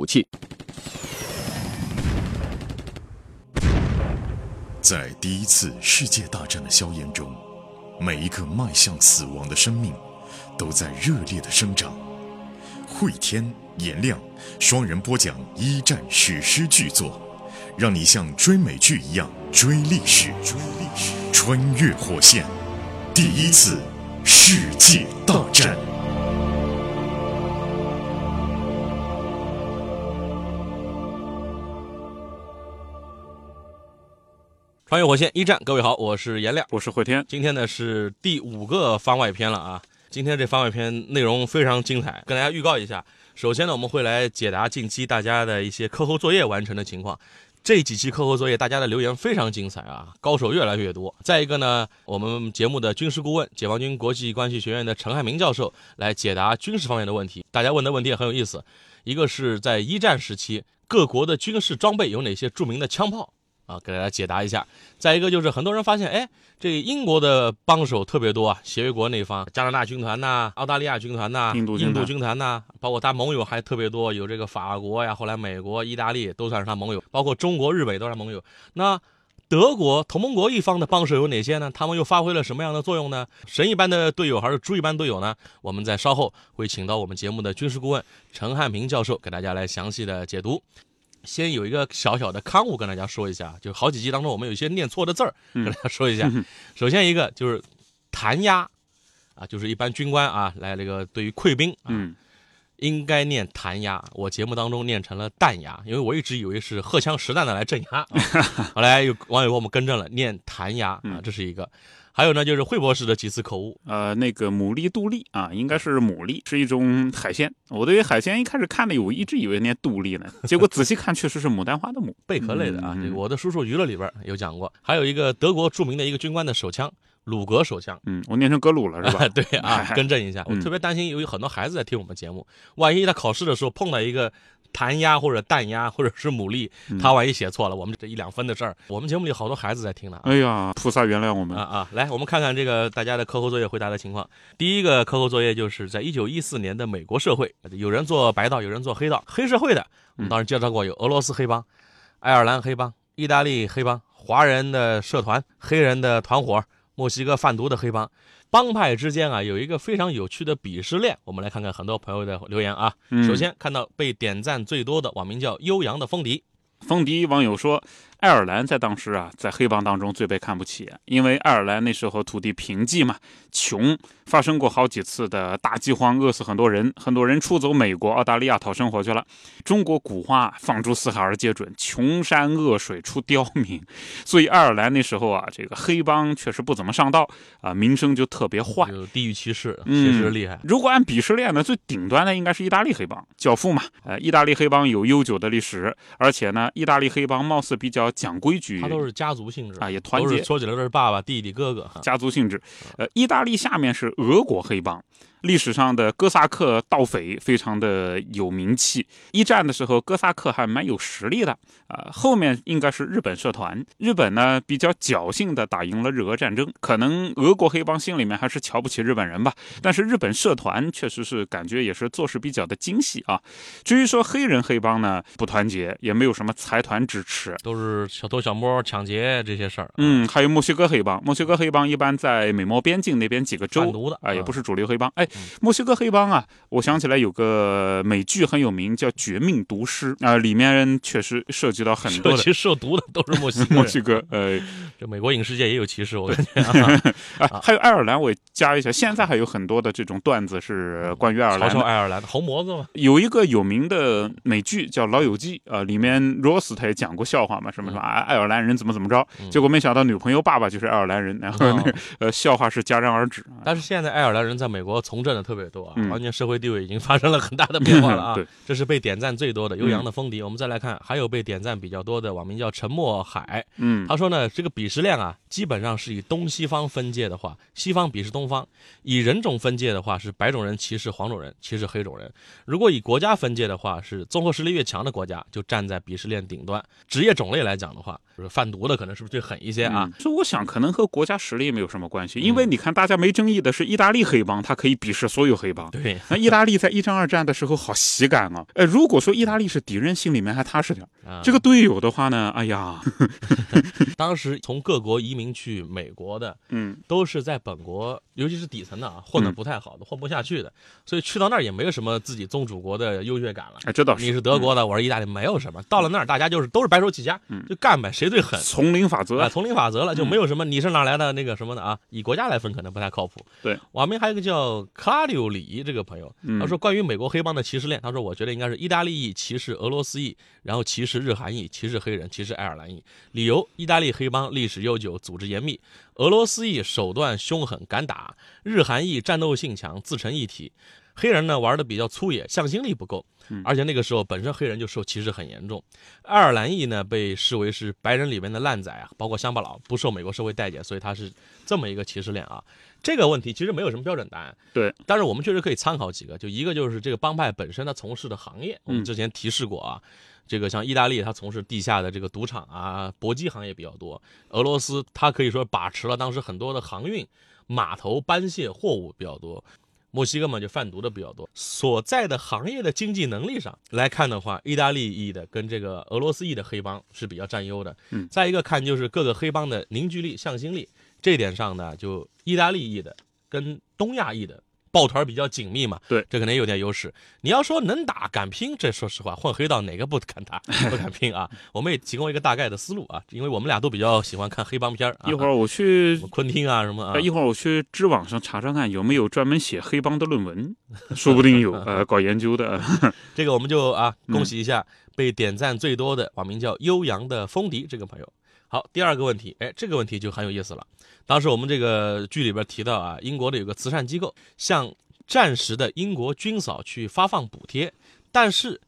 武器。在第一次世界大战的硝烟中，每一个迈向死亡的生命都在热烈的生长。汇天、颜亮双人播讲一战史诗巨作，让你像追美剧一样追历史，追历史，穿越火线，第一次世界大战。穿越火线一战，各位好，我是颜亮，我是慧天。今天呢是第五个番外篇了啊！今天这番外篇内容非常精彩，跟大家预告一下。首先呢，我们会来解答近期大家的一些课后作业完成的情况。这几期课后作业，大家的留言非常精彩啊，高手越来越多。再一个呢，我们节目的军事顾问，解放军国际关系学院的陈汉明教授来解答军事方面的问题。大家问的问题也很有意思，一个是在一战时期各国的军事装备有哪些著名的枪炮。啊，给大家解答一下。再一个就是很多人发现，哎，这英国的帮手特别多啊，协约国那方，加拿大军团呐，澳大利亚军团呐，印度印度军团呐，包括他盟友还特别多，有这个法国呀，后来美国、意大利都算是他盟友，包括中国、日本都是盟友。那德国同盟国一方的帮手有哪些呢？他们又发挥了什么样的作用呢？神一般的队友还是猪一般队友呢？我们在稍后会请到我们节目的军事顾问陈汉平教授给大家来详细的解读。先有一个小小的刊物跟大家说一下，就好几集当中我们有一些念错的字儿，跟大家说一下。首先一个就是弹压，啊，就是一般军官啊来那个对于溃兵啊，应该念弹压，我节目当中念成了弹压，因为我一直以为是荷枪实弹的来镇压，后来有网友给我们更正了，念弹压啊，这是一个。还有呢，就是惠博士的几次口误。呃，那个牡蛎杜丽啊，应该是牡蛎，是一种海鲜。我对于海鲜一开始看的，我一直以为念杜丽呢，结果仔细看，确实是牡丹花的牡，贝壳类的啊。这个我的叔叔娱乐里边有讲过。还有一个德国著名的一个军官的手枪，鲁格手枪。嗯，我念成格鲁了是吧？对啊，更正一下。我特别担心，由于很多孩子在听我们节目，万一他考试的时候碰到一个。弹压或者弹压 或者是牡蛎，他万一写错了，我们这一两分的事儿。我们节目里好多孩子在听呢。哎呀，菩萨原谅我们啊啊！来，我们看看这个大家的课后作业回答的情况。第一个课后作业就是在一九一四年的美国社会，有人做白道，有人做黑道。黑社会的，我们当时介绍过，有俄罗斯黑帮、爱尔兰黑帮、意大利黑帮、华人的社团、黑人的团伙、墨西哥贩毒的黑帮。帮派之间啊，有一个非常有趣的鄙视链。我们来看看很多朋友的留言啊。首先看到被点赞最多的网名叫悠扬的风笛，风笛网友说。爱尔兰在当时啊，在黑帮当中最被看不起，因为爱尔兰那时候土地贫瘠嘛，穷，发生过好几次的大饥荒，饿死很多人，很多人出走美国、澳大利亚讨生活去了。中国古话“放诸四海而皆准”，穷山恶水出刁民，所以爱尔兰那时候啊，这个黑帮确实不怎么上道啊，名声就特别坏，有地域歧视，确实厉害。如果按鄙视链呢，最顶端的应该是意大利黑帮，教父嘛，呃，意大利黑帮有悠久的历史，而且呢，意大利黑帮貌似比较。讲规矩，他都是家族性质啊，也团结。说起来都是爸爸、弟弟、哥哥，家族性质。呃，意大利下面是俄国黑帮。历史上的哥萨克盗匪非常的有名气，一战的时候哥萨克还蛮有实力的啊。后面应该是日本社团，日本呢比较侥幸的打赢了日俄战争，可能俄国黑帮心里面还是瞧不起日本人吧。但是日本社团确实是感觉也是做事比较的精细啊。至于说黑人黑帮呢，不团结，也没有什么财团支持，都是小偷小摸、抢劫这些事儿。嗯，还有墨西哥黑帮，墨西哥黑帮一般在美墨边境那边几个州啊，也不是主流黑帮，哎。墨西哥黑帮啊，我想起来有个美剧很有名，叫《绝命毒师》啊，里面确实涉及到很多的，其实涉毒的都是墨西 墨西哥。呃，这美国影视界也有歧视，我感觉 啊。还有爱尔兰，我加一下，现在还有很多的这种段子是关于爱尔兰。嘲爱尔兰的红魔子嘛？有一个有名的美剧叫《老友记》啊，里面罗斯他也讲过笑话嘛，什么什么啊，爱尔兰人怎么怎么着，结果没想到女朋友爸爸就是爱尔兰人，然后那个呃笑话是戛然而止。但是现在爱尔兰人在美国从政的特别。多啊，完全社会地位已经发生了很大的变化了啊！这是被点赞最多的悠扬的风笛。我们再来看，还有被点赞比较多的网名叫沉默海。嗯，他说呢，这个鄙视链啊，基本上是以东西方分界的话，西方鄙视东方；以人种分界的话，是白种人歧视黄种人，歧视黑种人；如果以国家分界的话，是综合实力越强的国家就站在鄙视链顶端。职业种类来讲的话，就是贩毒的可能是不是最狠一些啊？所以我想可能和国家实力没有什么关系，因为你看大家没争议的是意大利黑帮，他可以鄙鄙视所有黑帮。对，那意大利在一战、二战的时候好喜感啊！哎，如果说意大利是敌人，心里面还踏实点儿。啊这个队友的话呢，哎呀，当时从各国移民去美国的，嗯，都是在本国，尤其是底层的啊，混得不太好的，混不下去的，所以去到那儿也没有什么自己宗主国的优越感了。哎，这倒是。你是德国的，我是意大利，没有什么。到了那儿，大家就是都是白手起家，就干呗，谁最狠。丛林法则啊，，丛林法则了，就没有什么你是哪来的那个什么的啊，以国家来分可能不太靠谱。对，网民还有一个叫克拉柳里这个朋友，他说关于美国黑帮的歧视链，他说我觉得应该是意大利裔歧视俄罗斯裔，然后歧视日韩裔，歧视黑人，歧视爱尔兰裔。理由：意大利黑帮历史悠久，组织严密；俄罗斯裔手段凶狠，敢打；日韩裔战斗性强，自成一体。黑人呢玩的比较粗野，向心力不够，而且那个时候本身黑人就受歧视很严重。爱尔兰裔呢被视为是白人里面的烂仔啊，包括乡巴佬不受美国社会待见，所以他是这么一个歧视链啊。这个问题其实没有什么标准答案，对，但是我们确实可以参考几个，就一个就是这个帮派本身它从事的行业，我们嗯之前提示过啊。这个像意大利，它从事地下的这个赌场啊、搏击行业比较多；俄罗斯，它可以说把持了当时很多的航运、码头搬卸货物比较多。墨西哥嘛，就贩毒的比较多。所在的行业的经济能力上来看的话，意大利裔的跟这个俄罗斯裔的黑帮是比较占优的。嗯再一个看就是各个黑帮的凝聚力、向心力，这点上呢，就意大利裔的跟东亚裔的抱团比较紧密嘛。对这可能有点优势。你要说能打敢拼，这说实话，混黑道哪个不敢打 不敢拼啊？我们也提供一个大概的思路啊，因为我们俩都比较喜欢看黑帮片儿啊。一会儿我去昆汀啊什么啊呃，，一会儿我去知网上查查看有没有专门写黑帮的论文，说不定有，呃，搞研究的。这个我们就啊，嗯恭喜一下被点赞最多的网名叫悠扬的风笛这个朋友。好，第二个问题，哎，这个问题就很有意思了。当时我们这个剧里边提到啊，英国的有个慈善机构向战时的英国军嫂去发放补贴，但是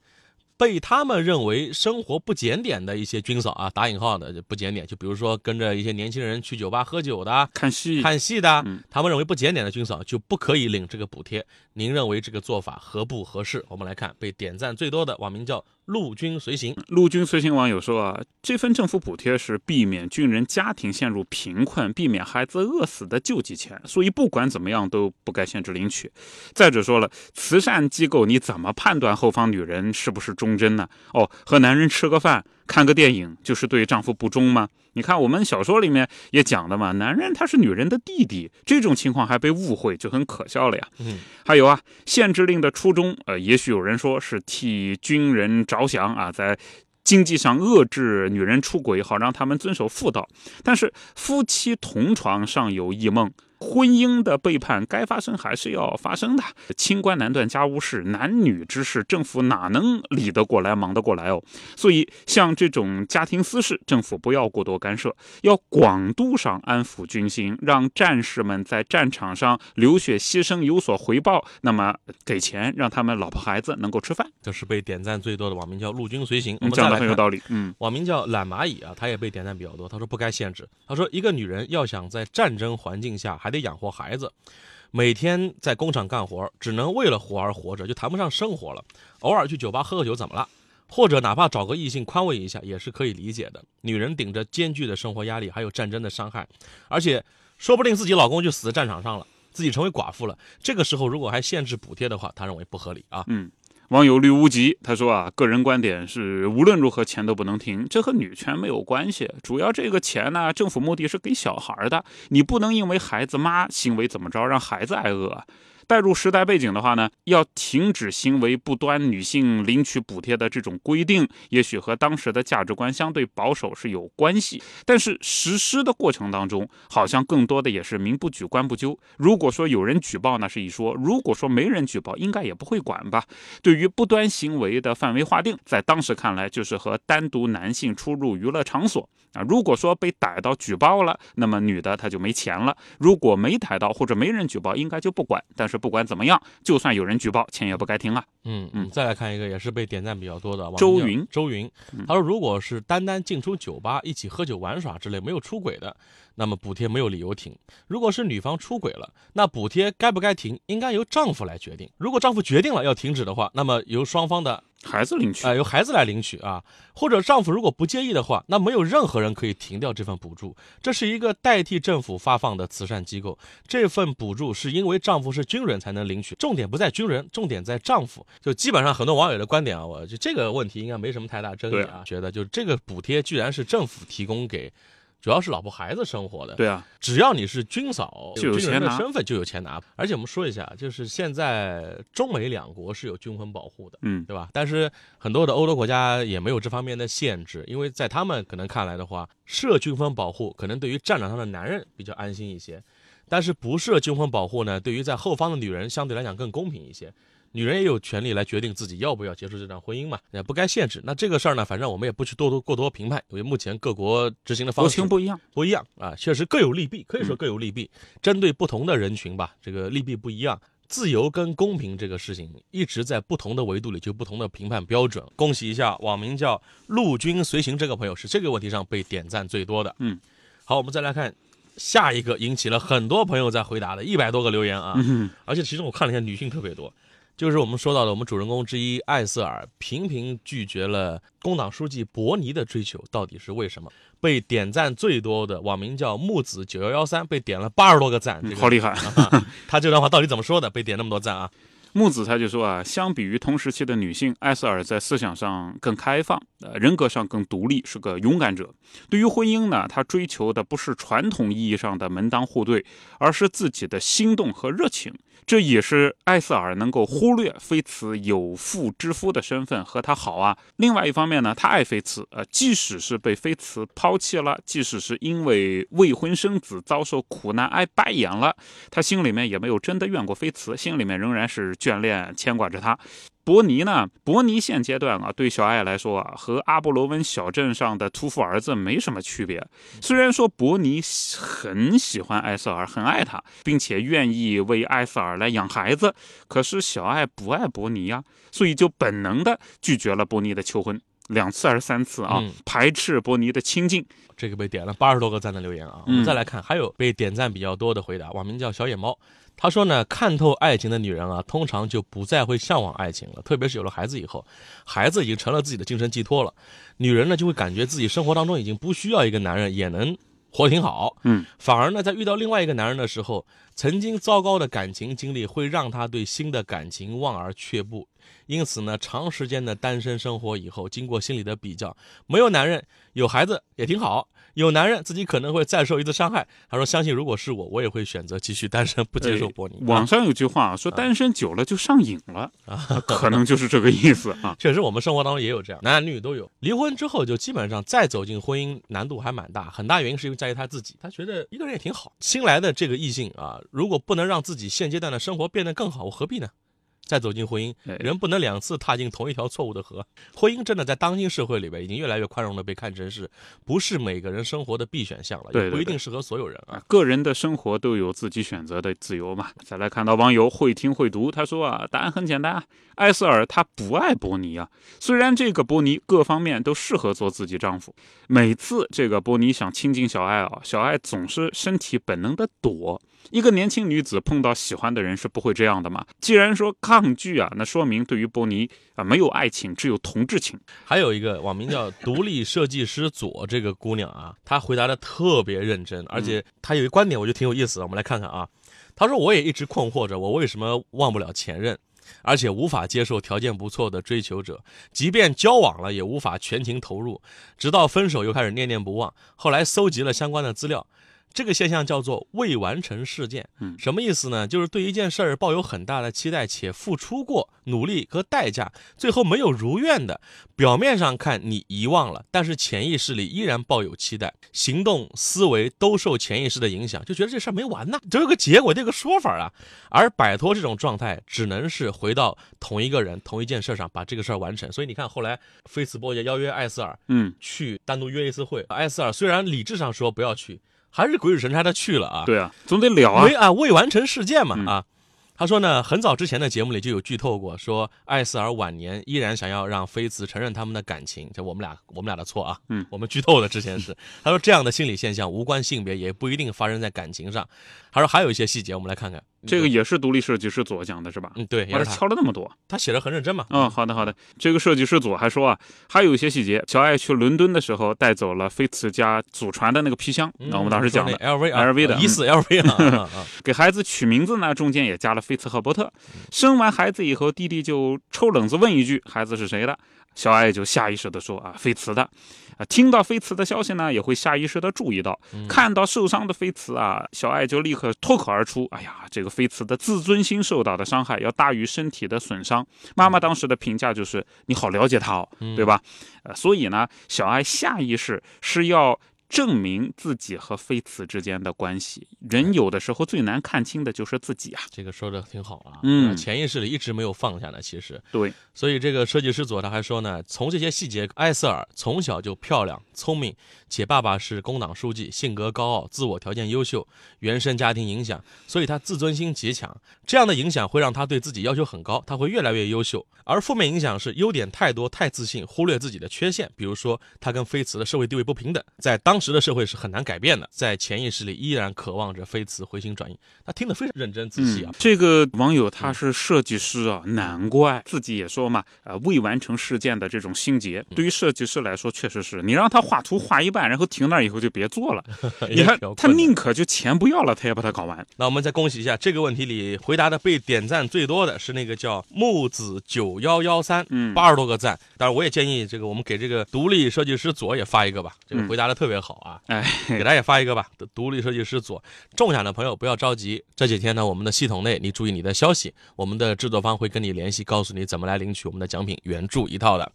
被他们认为生活不检点的一些军嫂啊，打引号的就不检点，就比如说跟着一些年轻人去酒吧喝酒的啊，看戏，看戏的嗯，他们认为不检点的军嫂就不可以领这个补贴。您认为这个做法合不合适？我们来看被点赞最多的网名叫“陆军随行陆军随行网友说啊，这份政府补贴是避免军人家庭陷入贫困、避免孩子饿死的救济钱，所以不管怎么样都不该限制领取。再者说了，慈善机构你怎么判断后方女人是不是忠贞呢？哦，和男人吃个饭、看个电影就是对丈夫不忠吗？你看我们小说里面也讲的嘛，男人他是女人的弟弟，这种情况还被误会，就很可笑了呀。”。嗯，还有啊，限制令的初衷，呃，也许有人说是替军人着想啊，在经济上遏制女人出轨，好让他们遵守妇道。但是夫妻同床尚有异梦。婚姻的背叛该发生还是要发生的，清官难断家务事，男女之事，政府哪能理得过来、忙得过来哦？所以，像这种家庭私事，政府不要过多干涉，要广度上安抚军心，让战士们在战场上流血牺牲有所回报。那么，给钱让他们老婆孩子能够吃饭，这是被点赞最多的网名叫“陆军随行”。我们，讲的很有道理。嗯，网名叫懒蚂蚁啊，他也被点赞比较多。他说不该限制。他说一个女人要想在战争环境下还得养活孩子，每天在工厂干活，只能为了活而活着，就谈不上生活了。偶尔去酒吧喝个酒怎么了？或者哪怕找个异性宽慰一下，也是可以理解的。女人顶着艰巨的生活压力，还有战争的伤害，而且说不定自己老公就死在战场上了，自己成为寡妇了。这个时候如果还限制补贴的话，他认为不合理啊。嗯网友绿无极他说啊，个人观点是无论如何钱都不能停，这和女权没有关系。主要这个钱呢，政府目的是给小孩的，你不能因为孩子妈行为怎么着让孩子挨饿。带入时代背景的话呢，要停止行为不端女性领取补贴的这种规定，也许和当时的价值观相对保守是有关系。但是实施的过程当中，好像更多的也是民不举，官不究。如果说有人举报，那是一说；如果说没人举报，应该也不会管吧。对于不端行为的范围划定，在当时看来就是和单独男性出入娱乐场所啊。如果说被逮到举报了，那么女的她就没钱了；如果没逮到或者没人举报，应该就不管。但是不管怎么样，就算有人举报，钱也不该停啊。嗯嗯再来看一个也是被点赞比较多的网名叫周云周云，他说如果是单单进出酒吧一起喝酒玩耍之类没有出轨的，那么补贴没有理由停。如果是女方出轨了，那补贴该不该停，应该由丈夫来决定。如果丈夫决定了要停止的话，那么由双方的孩子领取啊、由孩子来领取啊，或者丈夫如果不介意的话，那没有任何人可以停掉这份补助。这是一个代替政府发放的慈善机构，这份补助是因为丈夫是军人才能领取，重点不在军人，重点在丈夫。就基本上很多网友的观点啊，我就这个问题应该没什么太大争议啊，觉得就这个补贴居然是政府提供给。主要是老婆孩子生活的，对啊，只要你是军嫂，就有军人的钱拿身份就有钱拿。而且我们说一下，就是现在中美两国是有军婚保护的，嗯，对吧？但是很多的欧洲国家也没有这方面的限制，因为在他们可能看来的话，设军婚保护可能对于战场上的男人比较安心一些，但是不设军婚保护呢，对于在后方的女人相对来讲更公平一些。女人也有权利来决定自己要不要结束这段婚姻嘛，也不该限制。那这个事儿呢，反正我们也不去多多过多评判，因为目前各国执行的方式国情不一样。不一样啊，确实各有利弊，可以说各有利弊。针对不同的人群吧，这个利弊不一样。自由跟公平这个事情，一直在不同的维度里就不同的评判标准。恭喜一下，网名叫“陆军随行”这个朋友是这个问题上被点赞最多的。嗯，好，我们再来看下一个引起了很多朋友在回答的一百多个留言啊，嗯而且其中我看了一下，女性特别多。就是我们说到的，我们主人公之一艾瑟尔频频拒绝了工党书记伯尼的追求，到底是为什么？被点赞最多的网名叫木子九幺幺三，被点了八十多个赞，这个、嗯好厉害！啊！他这段话到底怎么说的？被点那么多赞啊！木子他就说啊，相比于同时期的女性，艾瑟尔在思想上更开放，呃，人格上更独立，是个勇敢者。对于婚姻呢，他追求的不是传统意义上的门当户对，而是自己的心动和热情。这也是艾瑟尔能够忽略菲茨有妇之夫的身份和他好啊。另外一方面呢，他爱菲茨，呃，即使是被菲茨抛弃了，即使是因为未婚生子遭受苦难挨白眼了，他心里面也没有真的怨过菲茨，心里面仍然是眷恋牵挂着他。伯尼呢？伯尼现阶段啊，对小艾来说啊，和阿波罗温小镇上的屠夫儿子没什么区别。虽然说伯尼很喜欢艾瑟尔，很爱他，并且愿意为艾瑟尔来养孩子，可是小艾不爱伯尼呀、所以就本能的拒绝了伯尼的求婚，两次还是三次啊，嗯排斥伯尼的亲近。这个被点了八十多个赞的留言啊！我们再来看，还有被点赞比较多的回答，网名叫小野猫。他说呢，看透爱情的女人啊，通常就不再会向往爱情了，特别是有了孩子以后，孩子已经成了自己的精神寄托了，女人呢就会感觉自己生活当中已经不需要一个男人也能活挺好，嗯，反而呢，在遇到另外一个男人的时候，曾经糟糕的感情经历会让他对新的感情望而却步，因此呢，长时间的单身生活以后，经过心理的比较，没有男人，有孩子也挺好。有男人自己可能会再受一次伤害。他说：“相信如果是我，我也会选择继续单身，不接受伯尼。哎网上有句话说，单身久了就上瘾了，啊可能就是这个意思啊。确实，我们生活当中也有这样，男男女女都有。离婚之后，就基本上再走进婚姻难度还蛮大，很大原因是因为在于他自己，他觉得一个人也挺好。新来的这个异性啊，如果不能让自己现阶段的生活变得更好，我何必呢？再走进婚姻，哎人不能两次踏进同一条错误的河。婚姻真的在当今社会里边，已经越来越宽容的被看成是不是每个人生活的必选项了，也不一定适合所有人啊。啊，个人的生活都有自己选择的自由嘛。再来看到网友会听会读，他说啊，答案很简单啊，艾瑟尔她不爱伯尼啊。虽然这个伯尼各方面都适合做自己丈夫，每次这个伯尼想亲近小艾啊，小艾总是身体本能的躲。一个年轻女子碰到喜欢的人是不会这样的嘛？既然说抗拒啊，那说明对于波尼啊没有爱情，只有同志情。还有一个网名叫“独立设计师左”这个姑娘啊，她回答的特别认真，而且她有一个观点，我觉得挺有意思的。我们来看看啊，她说：“我也一直困惑着，我为什么忘不了前任，而且无法接受条件不错的追求者，即便交往了也无法全情投入，直到分手又开始念念不忘。后来搜集了相关的资料。”这个现象叫做未完成事件，嗯什么意思呢？就是对一件事儿抱有很大的期待，且付出过努力和代价，最后没有如愿的。表面上看你遗忘了，但是潜意识里依然抱有期待，行动思维都受潜意识的影响，就觉得这事儿没完呢，这有个结果，这个说法啊。而摆脱这种状态，只能是回到同一个人、同一件事上，把这个事儿完成。所以你看，后来菲茨波也邀约艾斯尔嗯，去单独约一次会，艾斯尔虽然理智上说不要去，还是鬼使神差的去了啊。对啊，总得了啊没。啊，未完成事件嘛、嗯啊。他说呢，很早之前的节目里就有剧透过，说艾斯尔晚年依然想要让菲茨承认他们的感情，就我们俩我们俩的错啊，嗯，我们剧透的之前是，他说这样的心理现象无关性别，也不一定发生在感情上。他说还有一些细节，我们来看看。这个也是独立设计师左讲的是吧？嗯，对，也哇，这敲了那么多。他写的很认真嘛。嗯，好的好的。这个设计师组还说啊，还有一些细节，小爱去伦敦的时候带走了菲茨家祖传的那个皮箱，那、我们当时讲的，LV 啊 LV 的疑似 LV 给孩子取名字呢，中间也加了菲茨和伯特。嗯生完孩子以后，弟弟就抽冷子问一句：“孩子是谁的？”小爱就下意识的说：“啊，菲茨的。”啊，听到飞茨的消息呢，也会下意识的注意到，嗯看到受伤的飞茨啊，小爱就立刻脱口而出：“哎呀，这个飞茨的自尊心受到的伤害要大于身体的损伤。”妈妈当时的评价就是：“你好了解他哦，嗯对吧？”呃，所以呢，小爱下意识是要。证明自己和菲茨之间的关系，人有的时候最难看清的就是自己啊。这个说的挺好啊。嗯潜意识里一直没有放下呢，其实。对，所以这个设计师佐他还说呢，从这些细节，艾瑟尔从小就漂亮、聪明，且爸爸是工党书记，性格高傲，自我条件优秀，原生家庭影响，所以他自尊心极强。这样的影响会让他对自己要求很高，他会越来越优秀。而负面影响是优点太多、太自信，忽略自己的缺陷。比如说，他跟菲茨的社会地位不平等，在当时的社会是很难改变的，在潜意识里依然渴望着菲茨回心转意。他听得非常认真仔细啊嗯。，这个网友他是设计师啊，难怪自己也说嘛，呃，未完成事件的这种心结，对于设计师来说，确实是你让他画图画一半，然后停那儿以后就别做了，你看他宁可就钱不要了，他也把它搞完。那我们再恭喜一下，这个问题里回答的被点赞最多的是那个叫木子九幺幺三，嗯八十多个赞。当然，我也建议这个我们给这个独立设计师左也发一个吧，这个嗯回答的特别好啊，哎，给大家也发一个吧。独立设计师左中奖的朋友不要着急，这几天呢，我们的系统内你注意你的消息，我们的制作方会跟你联系，告诉你怎么来领取我们的奖品原著一套的。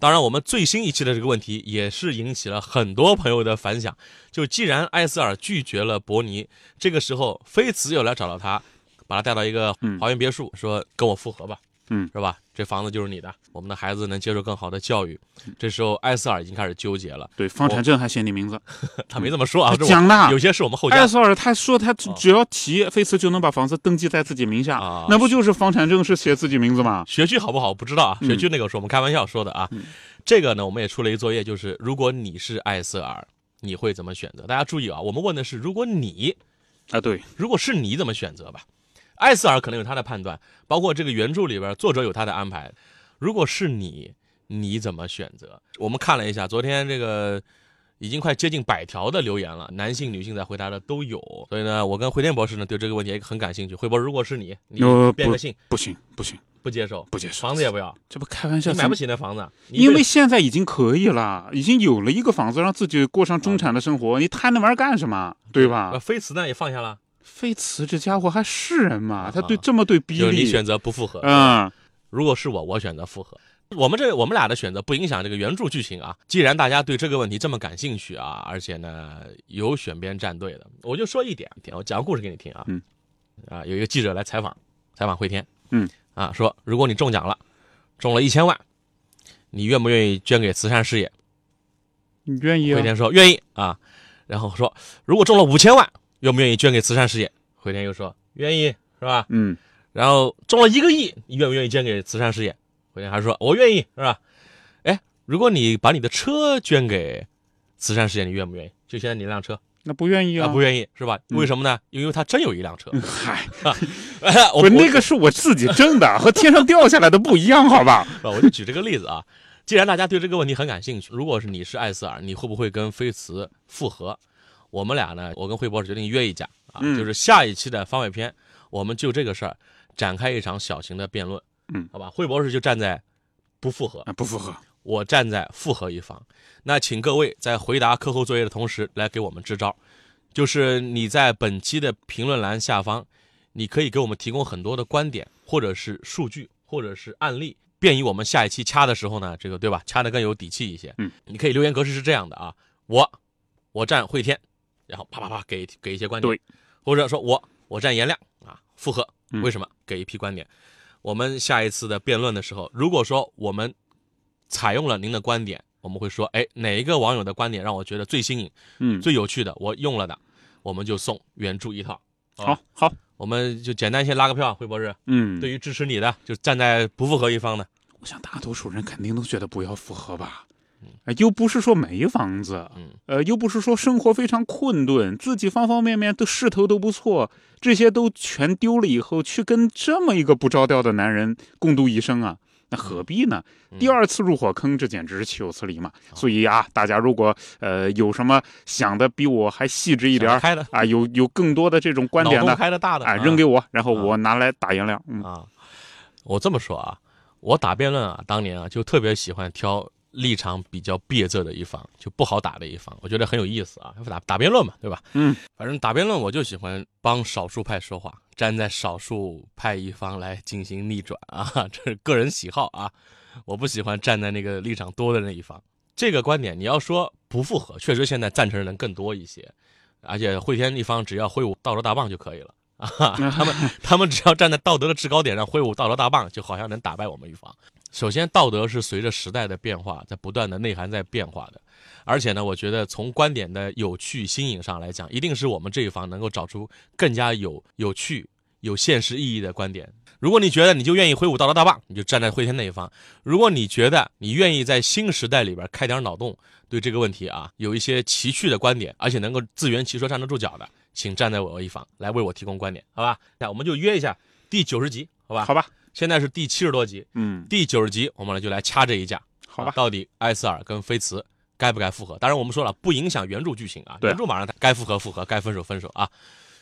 当然，我们最新一期的这个问题也是引起了很多朋友的反响。就既然艾斯尔拒绝了伯尼，这个时候菲茨又来找到他，把他带到一个嗯花园别墅，说跟我复合吧，嗯，是吧？这房子就是你的，我们的孩子能接受更好的教育。这时候艾瑟尔已经开始纠结了，对，房产证还写你名字，他没这么说啊，这讲的有些是我们后加艾瑟尔他说他只要提菲茨就能把房子登记在自己名下，啊那不就是房产证是写自己名字吗？学区好不好不知道啊，嗯学区那个是我们开玩笑说的啊。嗯这个呢，我们也出了一作业，就是如果你是艾瑟尔，你会怎么选择？大家注意啊，我们问的是如果你啊，对，如果是你怎么选择吧？艾斯尔可能有他的判断，包括这个原著里边作者有他的安排。如果是你，你怎么选择？我们看了一下，昨天这个已经快接近百条的留言了，男性、女性在回答的都有。所以呢，我跟回天博士呢对这个问题也很感兴趣。回博，如果是你，你呃变个性不行不行不接受，不接受，房子也不要，这不开玩笑，你买不起那房子，因为现在已经可以了，已经有了一个房子，让自己过上中产的生活，你贪那玩意儿干什么？对呃吧？菲茨呢也放下了，菲茨这家伙还是人吗？他对啊这么对比利，就是你选择不复合。嗯，如果是我，我选择复合。我们这我们俩的选择不影响这个原著剧情啊。既然大家对这个问题这么感兴趣啊，而且呢有选边站队的，我就说一点，我讲个故事给你听啊。嗯。啊，有一个记者来采访，采访惠天。嗯。啊，说如果你中奖了，中了一千万，你愿不愿意捐给慈善事业？你愿意啊？惠天说愿意啊。然后说如果中了五千万，愿不愿意捐给慈善事业？回天又说愿意，是吧？嗯，然后中了一个亿，你愿不愿意捐给慈善事业？回天还说我愿意，是吧？哎，如果你把你的车捐给慈善事业，你愿不愿意？就现在你那辆车那不愿意啊，啊？不愿意是吧？嗯为什么呢？因为他真有一辆车。嗨，我 那个是我自己挣的，和天上掉下来的不一样，好吧？我我就举这个例子啊。既然大家对这个问题很感兴趣，如果是你是艾斯尔，你会不会跟菲茨复合？我们俩呢，我跟惠博士决定约一架啊，嗯就是下一期的番外篇，我们就这个事儿展开一场小型的辩论。嗯，好吧，惠博士就站在不复合，啊，不复合。我站在复合一方。那请各位在回答课后作业的同时，来给我们支招，就是你在本期的评论栏下方，你可以给我们提供很多的观点，或者是数据，或者是案例，便于我们下一期掐的时候呢，这个对吧？掐的更有底气一些。嗯，你可以留言格式是这样的啊，我我站惠天，然后啪啪啪给给一些观点，对，或者说我我站颜亮啊，复合，嗯为什么？给一批观点。我们下一次的辩论的时候，如果说我们采用了您的观点，我们会说，哎，哪一个网友的观点让我觉得最新颖、嗯，最有趣的，我用了的，我们就送原著一套。吧好，好，我们就简单先拉个票，惠博士，嗯，对于支持你的，就站在不复合一方的，我想大多数人肯定都觉得不要复合吧。呃又不是说没房子，嗯呃，又不是说生活非常困顿，自己方方面面都势头都不错，这些都全丢了以后，去跟这么一个不着调的男人共度一生啊，那何必呢？嗯第二次入火坑，这简直是岂有此理嘛！所以啊，大家如果呃有什么想的比我还细致一点儿开的啊，有有更多的这种观点的，开的大的，哎，啊扔给我，然后我拿来打颜料。嗯，啊。我这么说啊，我打辩论啊，当年啊就特别喜欢挑立场比较别致的一方，就不好打的一方，我觉得很有意思啊。打打辩论嘛，对吧？嗯，反正打辩论我就喜欢帮少数派说话，站在少数派一方来进行逆转啊，这是个人喜好啊。我不喜欢站在那个立场多的那一方。这个观点，你要说不符合，确实现在赞成的人更多一些，而且会天一方只要挥舞道德大棒就可以了啊，他们 他们只要站在道德的制高点上挥舞道德大棒，就好像能打败我们一方。首先，道德是随着时代的变化在不断的内涵在变化的，而且呢，我觉得从观点的有趣新颖上来讲，一定是我们这一方能够找出更加有有趣、有现实意义的观点。如果你觉得你就愿意挥舞道德大棒，你就站在汇天那一方；如果你觉得你愿意在新时代里边开点脑洞，对这个问题啊有一些奇趣的观点，而且能够自圆其说、站得住脚的，请站在我一方来为我提供观点，好吧？那我们就约一下第九十集，好吧？好吧，现在是第七十多集，嗯，第九十集我们呢就来掐这一架，好吧啊到底埃斯尔跟菲茨该不该复合？当然我们说了，不影响原著剧情啊，原著马上该复合复合，该分手分手啊。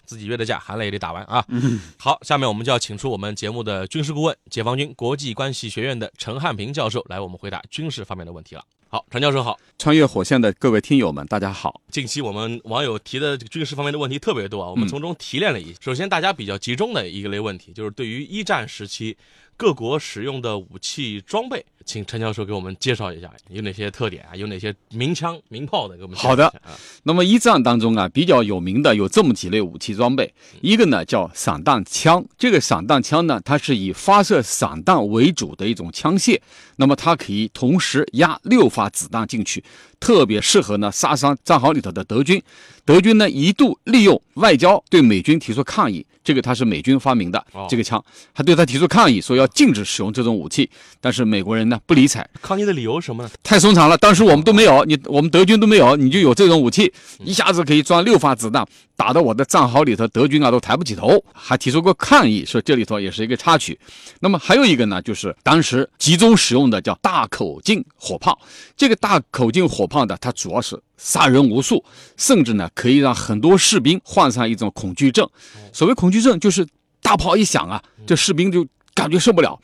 自己约的架，含泪也得打完啊！嗯好，下面我们就要请出我们节目的军事顾问、解放军国际关系学院的陈汉平教授来我们回答军事方面的问题了。好，陈教授好。穿越火线的各位听友们，大家好。近期我们网友提的这个军事方面的问题特别多啊，我们从中提炼了一。首先，大家比较集中的一个类问题，就是对于一战时期各国使用的武器装备，请陈教授给我们介绍一下有哪些特点啊，有哪些名枪名炮的，给我们好的。啊。那么一战当中啊，比较有名的有这么几类武器装备，一个呢叫散弹枪，这个散弹枪呢，它是以发射散弹为主的一种枪械，那么它可以同时压六发子弹进去，特别适合呢杀伤战壕里头的德军。德军呢一度利用外交对美军提出抗议，这个它是美军发明的哦。这个枪，还对他提出抗议，说要禁止使用这种武器，但是美国人呢不理睬，抗议的理由是什么呢？太松长了，当时我们都没有，你我们德军都没有，你就有这种武器，一下子可以装六发子弹，打到我的战壕里头，德军啊都抬不起头，还提出过抗议，说这里头也是一个插曲。那么还有一个呢，就是当时集中使用的叫大口径火炮，这个大口径火炮呢，它主要是杀人无数，甚至呢可以让很多士兵患上一种恐惧症。所谓恐惧症，就是大炮一响啊，这士兵就感觉受不了，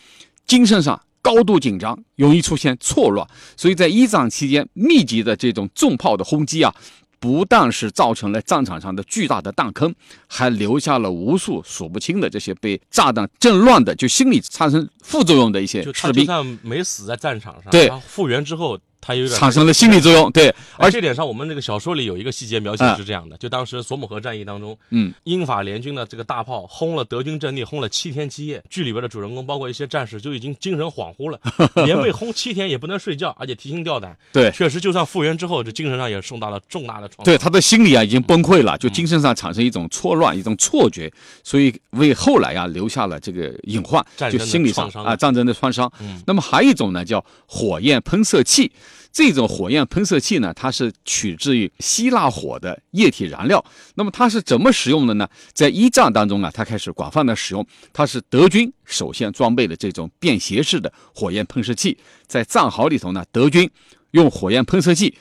精神上高度紧张，容易出现错乱。所以在一战期间，密集的这种重炮的轰击啊，不但是造成了战场上的巨大的弹坑，还留下了无数数不清的这些被炸弹震乱的，就心理产生副作用的一些士兵，算没死在战场上，对复原之后，他有点产生了心理作用。对，而而这点上，我们这个小说里有一个细节描写啊是这样的：就当时索姆河战役当中，嗯，英法联军的这个大炮轰了德军阵地，轰了七天七夜。剧里边的主人公，包括一些战士，就已经精神恍惚了，连被轰七天也不能睡觉，而且提心吊胆。对确实，就算复原之后，这精神上也受到了重大的创伤。对他的心理啊已经崩溃了，就精神上产生一种错乱、一种错觉，所以为后来啊留下了这个隐患战，就心理上啊战争的创伤。嗯那么还有一种呢叫火焰喷射器，这种火焰喷射器呢，它是取自于希腊火的液体燃料。那么它是怎么使用的呢？在一战当中啊，它开始广泛的使用，它是德军首先装备的这种便携式的火焰喷射器，在战壕里头呢，德军用火焰喷射器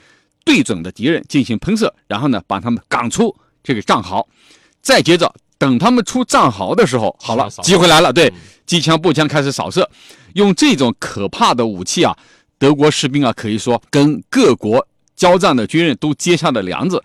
对准的敌人进行喷射，然后呢把他们赶出这个战壕，再接着等他们出战壕的时候，好了，机会来了，对嗯，机枪步枪开始扫射，用这种可怕的武器啊，德国士兵啊可以说跟各国交战的军人都结下了梁子，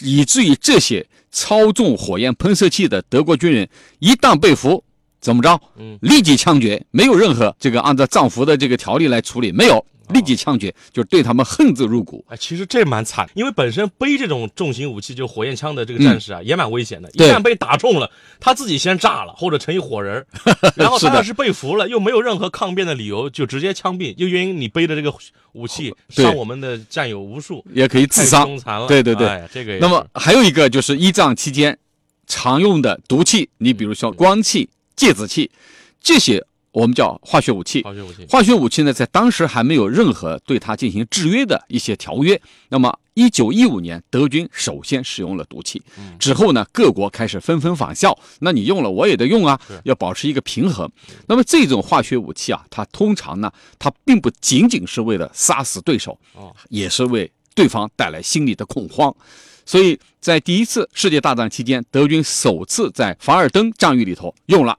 以至于这些操纵火焰喷射器的德国军人一旦被俘，怎么着？嗯，立即枪决，没有任何这个按照藏俘的这个条例来处理，没有，立即枪决，就是对他们恨之入骨。哎，其实这蛮惨，因为本身背这种重型武器，就火焰枪的这个战士啊，也蛮危险的。一旦被打中了，他自己先炸了，或者成一火人儿，然后他要是被俘了，又没有任何抗辩的理由，就直接枪毙，又因为你背的这个武器对。伤我们的战友无数，也可以太自伤凶残了。对对对。哎，这个那么还有一个就是一战期间，常用的毒气，你比如说光气、芥子气，这些我们叫化学武器。化学武器，化学武器呢，在当时还没有任何对它进行制约的一些条约。那么，一九一五年，德军首先使用了毒气，之后呢，各国开始纷纷仿效。那你用了，我也得用啊，要保持一个平衡。那么，这种化学武器啊，它通常呢，它并不仅仅是为了杀死对手，哦，也是为对方带来心理的恐慌。所以在第一次世界大战期间，德军首次在凡尔登战役里头用了。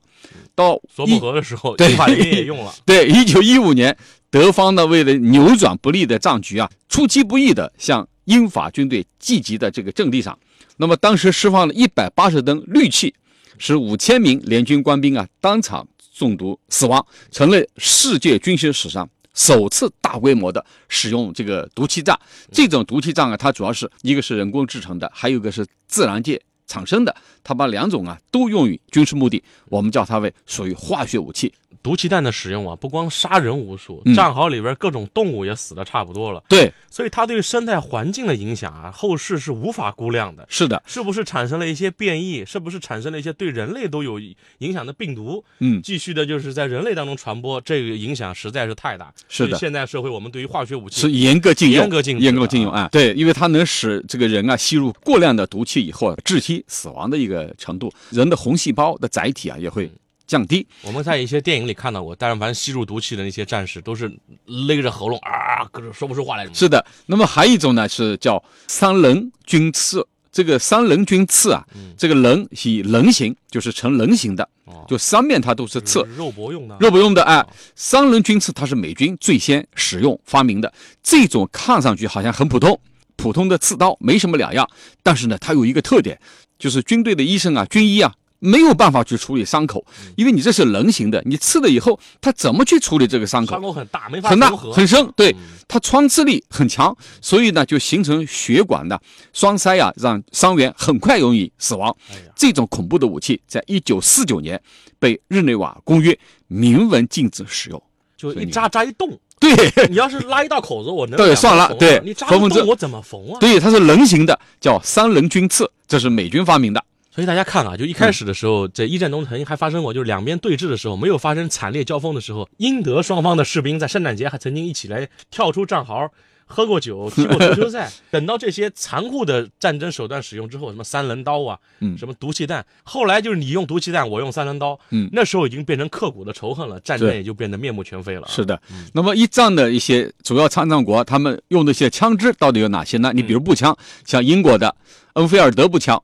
到索一姆河的时候，对英法联军也用了。对，一九一五年，德方呢为了扭转不利的战局啊，出其不意的向英法军队聚集的这个阵地上，那么当时释放了一百八十吨氯气，使五千名联军官兵啊当场中毒死亡，成了世界军事史上。首次大规模的使用这个毒气弹，这种毒气弹啊，它主要是一个是人工制成的，还有一个是自然界产生的，它把两种啊都用于军事目的，我们叫它为属于化学武器。毒气弹的使用啊，不光杀人无数，嗯战壕里边各种动物也死的差不多了，对，所以它对生态环境的影响啊，后世是无法估量的。是的，是不是产生了一些变异？是不是产生了一些对人类都有影响的病毒？嗯，继续的就是在人类当中传播，这个影响实在是太大。是的现在社会我们对于化学武器是严格禁用，严格禁止严格禁用啊。对，因为它能使这个人啊吸入过量的毒气以后，窒息死亡的一个程度，人的红细胞的载体啊也会降低。我们在一些电影里看到过，但凡吸入毒气的那些战士，都是勒着喉咙啊，可是说不出话来。是的，那么还有一种呢是叫三棱军刺。这个三棱军刺啊，这个棱以棱形，就是呈棱形的，哦。就三面它都是刺，肉搏用的，肉搏用的哎，三棱军刺它是美军最先使用发明的，这种看上去好像很普通，普通的刺刀没什么两样，但是呢，它有一个特点，就是军队的医生啊、军医啊没有办法去处理伤口，因为你这是棱形的，你刺了以后，他怎么去处理这个伤伤口？很大，没法很大。很深，对嗯它穿刺力很强，所以呢就形成血管的栓塞啊，让伤员很快容易死亡。这种恐怖的武器，在一九四九年被日内瓦公约明文禁止使用。就一扎扎一洞，对你要是拉一道口子，我能对算了对你扎缝缝针我怎么缝啊？对，它是棱形的，叫三棱军刺，这是美军发明的。所以大家看啊，就一开始的时候，在一战中曾经还发生过，就是两边对峙的时候，没有发生惨烈交锋的时候，英德双方的士兵在圣诞节还曾经一起来跳出战壕。喝过酒，踢过足球赛。等到这些残酷的战争手段使用之后，什么三棱刀啊，嗯什么毒气弹，后来就是你用毒气弹，我用三棱刀，嗯那时候已经变成刻骨的仇恨了，战争也就变得面目全非了。是的，那么一战的一些主要参战国，他们用的一些枪支到底有哪些呢？你比如步枪，像英国的恩菲尔德步枪，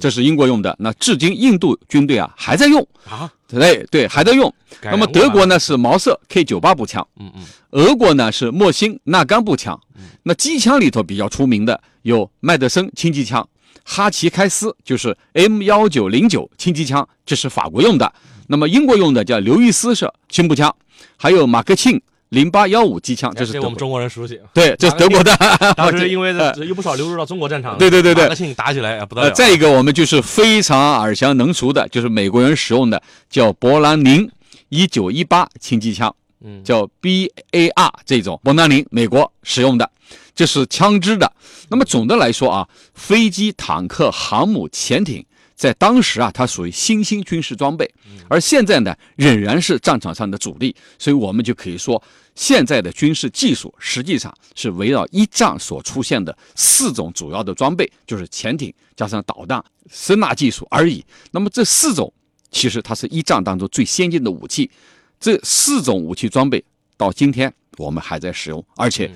这是英国用的。那至今印度军队啊还在用，啊，对对，还在用。那么德国呢是毛瑟 K 九八步枪，嗯嗯，俄国呢是莫辛纳甘步枪。那机枪里头比较出名的有麦德森轻机枪，哈奇开斯就是 M 幺九零九轻机枪，这是法国用的。那么英国用的叫刘易斯式轻步枪，还有马克沁零八幺五机枪，这是我们中国人熟悉。对，这是德国的。当时因为呃有不少流入到中国战场，对对对对打起来啊不得了。再一个，我们就是非常耳熟能熟的，就是美国人使用的叫勃兰宁一九一八轻机枪，嗯，叫 BAR 这种勃兰宁，美国使用的，这是枪支的。那么总的来说啊，飞机、坦克、航母、潜艇。在当时啊，它属于新兴军事装备，而现在呢，仍然是战场上的主力，所以我们就可以说，现在的军事技术实际上是围绕一战所出现的四种主要的装备，就是潜艇加上导弹、声纳技术而已。那么这四种其实它是一战当中最先进的武器，这四种武器装备到今天我们还在使用，而且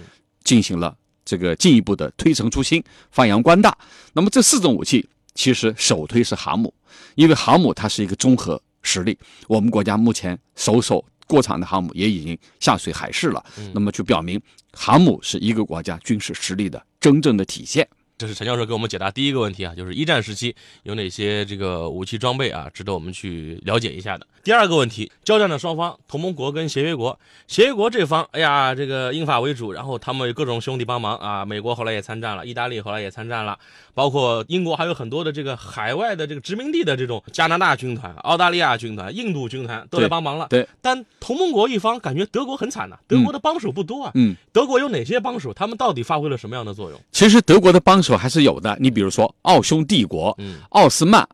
进行了这个进一步的推陈出新、发扬光大。那么这四种武器其实首推是航母，因为航母它是一个综合实力。我们国家目前首艘过场的航母也已经下水海试了，那么就表明航母是一个国家军事实力的真正的体现。这是陈教授给我们解答第一个问题啊，就是一战时期有哪些这个武器装备啊，值得我们去了解一下的。第二个问题，交战的双方，同盟国跟协约国，协约国这方，哎呀，这个英法为主，然后他们有各种兄弟帮忙啊，美国后来也参战了，意大利后来也参战了，包括英国还有很多的这个海外的这个殖民地的这种加拿大军团、澳大利亚军团、印度军团都来帮忙了。对，但同盟国一方感觉德国很惨呐、德国的帮手不多啊。嗯，德国有哪些帮手？他们到底发挥了什么样的作用？其实德国的帮手还是有的，你比如说奥匈帝国、嗯奥斯曼，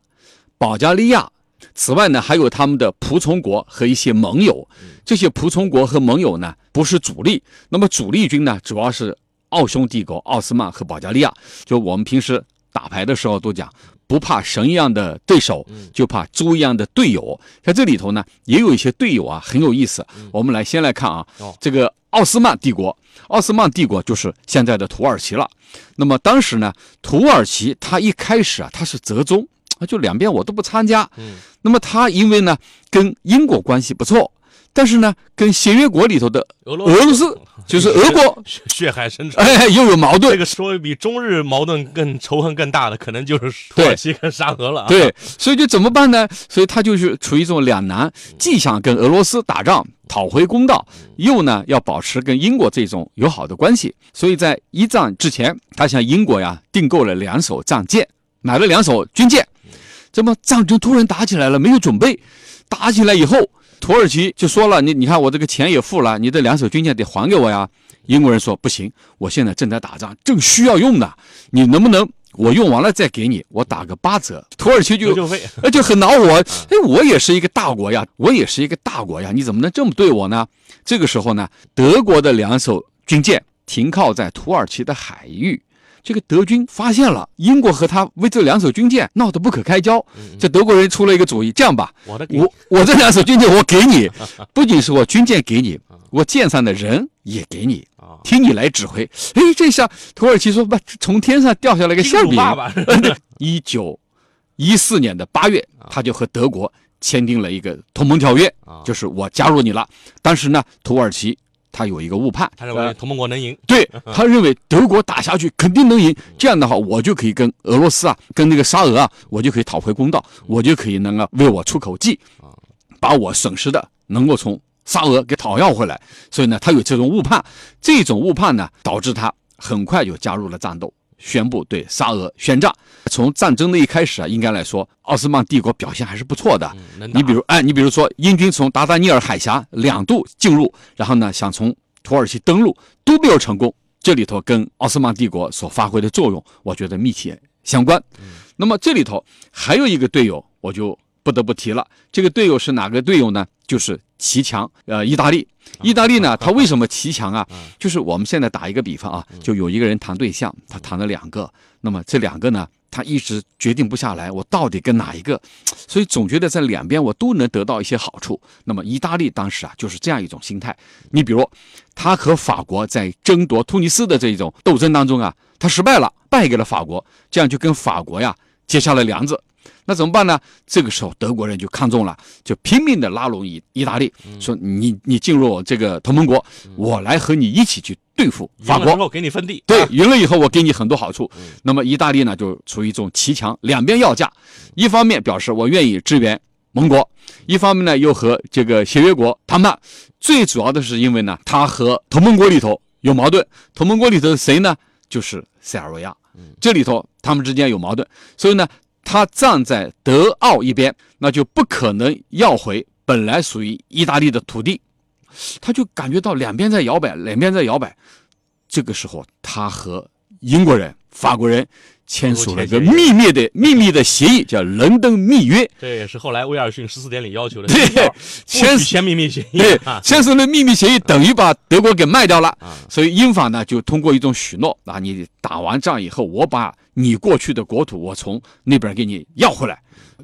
保加利亚。此外呢，还有他们的仆从国和一些盟友。这些仆从国和盟友呢，不是主力。那么主力军呢，主要是奥匈帝国、奥斯曼和保加利亚。就我们平时打牌的时候都讲，不怕神一样的对手，就怕猪一样的队友。在这里头呢，也有一些队友啊，很有意思。我们来先来看啊，这个奥斯曼帝国，奥斯曼帝国就是现在的土耳其了。那么当时呢，土耳其它一开始啊，它是折中。啊，就两边我都不参加。嗯，那么它因为呢跟英国关系不错，但是呢跟协约国里头的俄罗斯，就是俄国血海深仇，哎，又有矛盾。这个说比中日矛盾更仇恨更大的，可能就是土耳其跟沙俄了。对，所以就怎么办呢？所以他就是处于一种两难，既想跟俄罗斯打仗讨回公道，又呢要保持跟英国这种友好的关系。所以在一战之前，他向英国呀订购了两艘战舰，买了两艘军舰。这么战争突然打起来了，没有准备，打起来以后，土耳其就说了：“你你看我这个钱也付了，你这两艘军舰得还给我呀。”英国人说：“不行，我现在正在打仗，正需要用呢，你能不能我用完了再给你？我打个八折。”土耳其就那就很恼火，哎，我也是一个大国呀，我也是一个大国呀，你怎么能这么对我呢？这个时候呢，德国的两艘军舰停靠在土耳其的海域。这个德军发现了英国和他为这两艘军舰闹得不可开交，这德国人出了一个主意，这样吧，我我我这两艘军舰我给你，不仅是我军舰给你，我舰上的人也给你，听你来指挥。哎，这下土耳其说不，从天上掉下来个馅饼。一九一四年的八月，他就和德国签订了一个同盟条约，就是我加入你了。当时呢，土耳其。他有一个误判，他认为同盟国能赢。对他认为德国打下去肯定能赢，这样的话我就可以跟俄罗斯啊，跟那个沙俄啊，我就可以讨回公道，我就可以能够为我出口气，把我损失的能够从沙俄给讨要回来。所以呢，他有这种误判，这种误判呢，导致他很快就加入了战斗，宣布对沙俄宣战。从战争的一开始啊，应该来说，奥斯曼帝国表现还是不错的。你比如，哎，你比如说，英军从达达尼尔海峡两度进入，然后呢，想从土耳其登陆都没有成功。这里头跟奥斯曼帝国所发挥的作用，我觉得密切相关。那么这里头还有一个队友，我就不得不提了。这个队友是哪个队友呢？就是骑墙，呃，意大利。意大利呢，他为什么骑墙啊？就是我们现在打一个比方啊，就有一个人谈对象，他谈了两个，那么这两个呢？他一直决定不下来，我到底跟哪一个？所以总觉得在两边我都能得到一些好处。那么意大利当时啊就是这样一种心态。你比如，他和法国在争夺突尼斯的这种斗争当中啊，他失败了，败给了法国，这样就跟法国呀结下了梁子。那怎么办呢？这个时候德国人就看中了，就拼命的拉拢意意大利，说你你进入我这个同盟国，我来和你一起去对付法国，给你分地。对，赢了以后我给你很多好处。那么意大利呢，就处于一种骑墙，两边要价，一方面表示我愿意支援盟国，一方面呢又和这个协约国谈判。最主要的是因为呢，他和同盟国里头有矛盾，同盟国里头谁呢？就是塞尔维亚，这里头他们之间有矛盾，所以呢。他站在德奥一边，那就不可能要回本来属于意大利的土地，他就感觉到两边在摇摆，两边在摇摆。这个时候，他和英国人、法国人。签署了一个秘密的秘密的协议，叫《伦敦密约》。这也是后来威尔逊十四点里要求的。对，签签秘密协议。对，签署了秘密协议，等于把德国给卖掉了。所以英法呢，就通过一种许诺，啊，你打完仗以后，我把你过去的国土，我从那边给你要回来，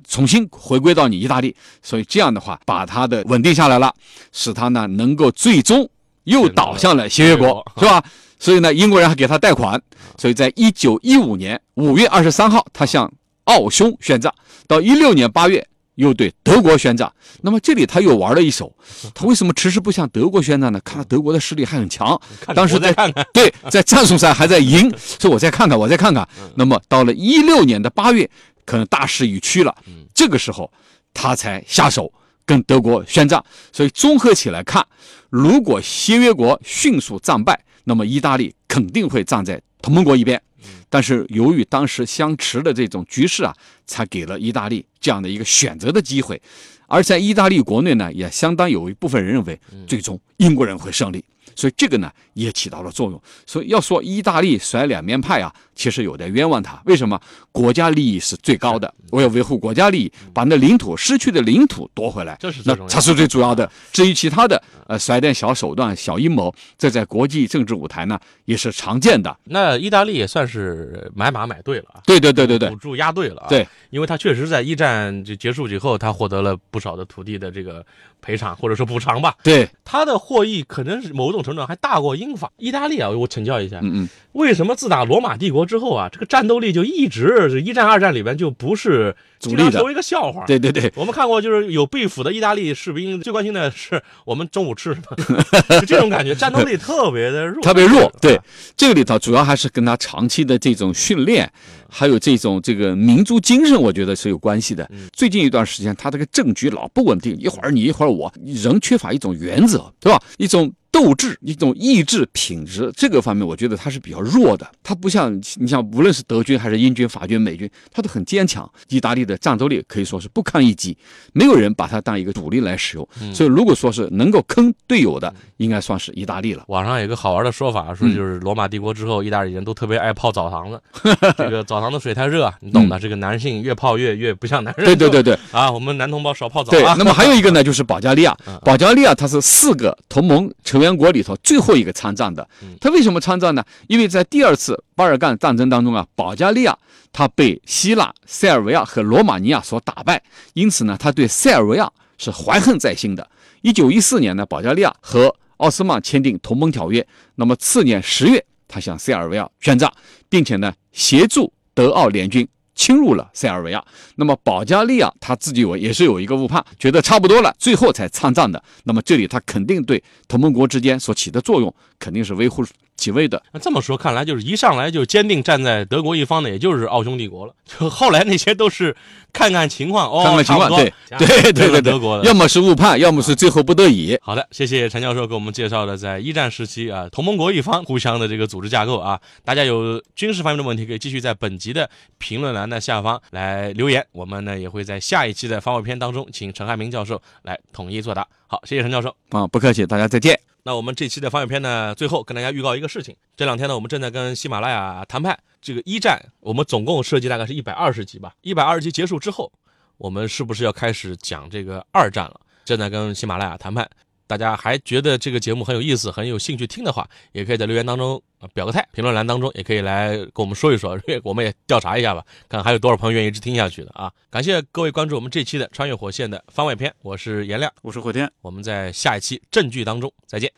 重新回归到你意大利。所以这样的话，把它的稳定下来了，使它呢能够最终又倒向了协约国，是吧？所以呢，英国人还给他贷款，所以在一九一五年五月二十三号，他向奥匈宣战；到一六年八月，又对德国宣战。那么这里他又玩了一手，他为什么迟迟不向德国宣战呢？看到德国的实力还很强，当时在 对在战术上还在赢，说我再看看，我再看看。那么到了一六年的八月，可能大势已去了，这个时候他才下手跟德国宣战。所以综合起来看，如果协约国迅速战败，那么意大利肯定会站在同盟国一边，但是由于当时相持的这种局势啊，才给了意大利这样的一个选择的机会。而在意大利国内呢，也相当有一部分人认为，最终英国人会胜利。所以这个呢也起到了作用。所以要说意大利甩两面派啊，其实有点冤枉他。为什么？国家利益是最高的，我要维护国家利益，把那领土失去的领土夺回来，这是那才是最主要的。至于其他的，呃，甩点小手段、小阴谋，这在国际政治舞台呢也是常见的。那意大利也算是买马买对了啊，对对对对对，赌注押对了啊。对，因为他确实在一战就结束以后，他获得了不少的土地的这个赔偿或者说补偿吧。对，他的获益可能是某种程度上还大过英法。意大利啊，我请教一下，嗯嗯，为什么自打罗马帝国之后啊，这个战斗力就一直一战、二战里边就不是主力的，成为一个笑话？对对对，我们看过，就是有被俘的意大利士兵，最关心的是我们中午吃什么，就这种感觉，战斗力特别的弱，特别弱。对，这个里头主要还是跟他长期的这种训练，还有这种这个民族精神，我觉得是有关系的。最近一段时间，他这个政局老不稳定，一会儿你一会儿我，人缺乏一种原则，对吧？一种。斗志一种意志品质，这个方面我觉得他是比较弱的。他不像你像无论是德军还是英军、法军、美军，他都很坚强。意大利的战斗力可以说是不堪一击，没有人把它当一个主力来使用。所以如果说是能够坑队友的，应该算是意大利了。网上有个好玩的说法，说就是罗马帝国之后，意大利人都特别爱泡澡堂子。这个澡堂的水太热，你懂的。这个男性越泡越越不像男人。对对对对啊，我们男同胞少泡澡。对，那么还有一个呢，就是保加利亚。保加利亚它是四个同盟成。成员国里头最后一个参战的，他为什么参战呢？因为在第二次巴尔干战争当中啊，保加利亚他被希腊、塞尔维亚和罗马尼亚所打败，因此呢，他对塞尔维亚是怀恨在心的。一九一四年呢，保加利亚和奥斯曼签订同盟条约，那么次年十月，他向塞尔维亚宣战，并且呢，协助德奥联军。侵入了塞尔维亚，那么保加利亚他自己有也是有一个误判，觉得差不多了，最后才参战的。那么这里他肯定对同盟国之间所起的作用，肯定是微乎其微的，那这么说看来，就是一上来就坚定站在德国一方的，也就是奥匈帝国了。就后来那些都是看看情况，哦，看看情况，对对对对，德国的，要么是误判，要么是最后不得已。好的，谢谢陈教授给我们介绍的在一战时期啊，同盟国一方互相的这个组织架构啊。大家有军事方面的问题，可以继续在本集的评论栏的下方来留言，我们呢也会在下一期的番外篇当中，请陈汉明教授来统一作答。好，谢谢陈教授啊，不客气，大家再见。那我们这期的方外篇呢，最后跟大家预告一个事情。这两天呢，我们正在跟喜马拉雅谈判这个一战，我们总共设计大概是一百二十集吧。一百二十集结束之后，我们是不是要开始讲这个二战了？正在跟喜马拉雅谈判。大家还觉得这个节目很有意思、很有兴趣听的话，也可以在留言当中表个态，评论栏当中也可以来跟我们说一说，我们也调查一下吧，看还有多少朋友愿意一直听下去的啊！感谢各位关注我们这期的穿越火线的番外篇，我是颜亮，我是火天，我们在下一期正剧当中再见。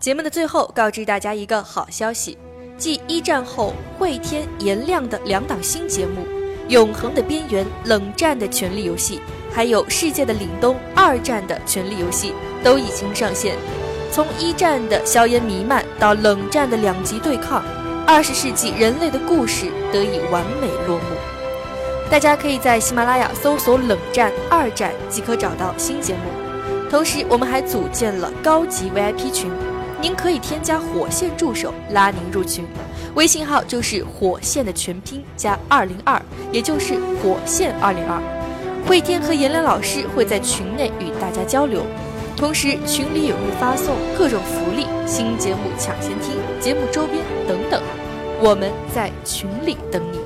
节目的最后告知大家一个好消息，继一战后会天颜亮的两档新节目《永恒的边缘》《冷战的权力游戏》。还有世界的凛冬，二战的权力游戏都已经上线。从一战的硝烟弥漫到冷战的两极对抗，二十世纪人类的故事得以完美落幕。大家可以在喜马拉雅搜索“冷战”“二战”即可找到新节目。同时，我们还组建了高级 VIP 群，您可以添加火线助手拉您入群，微信号就是火线的全拼加二零二，也就是火线二零二。慧天和颜良老师会在群内与大家交流，同时群里也会发送各种福利、新节目抢先听、节目周边等等，我们在群里等你。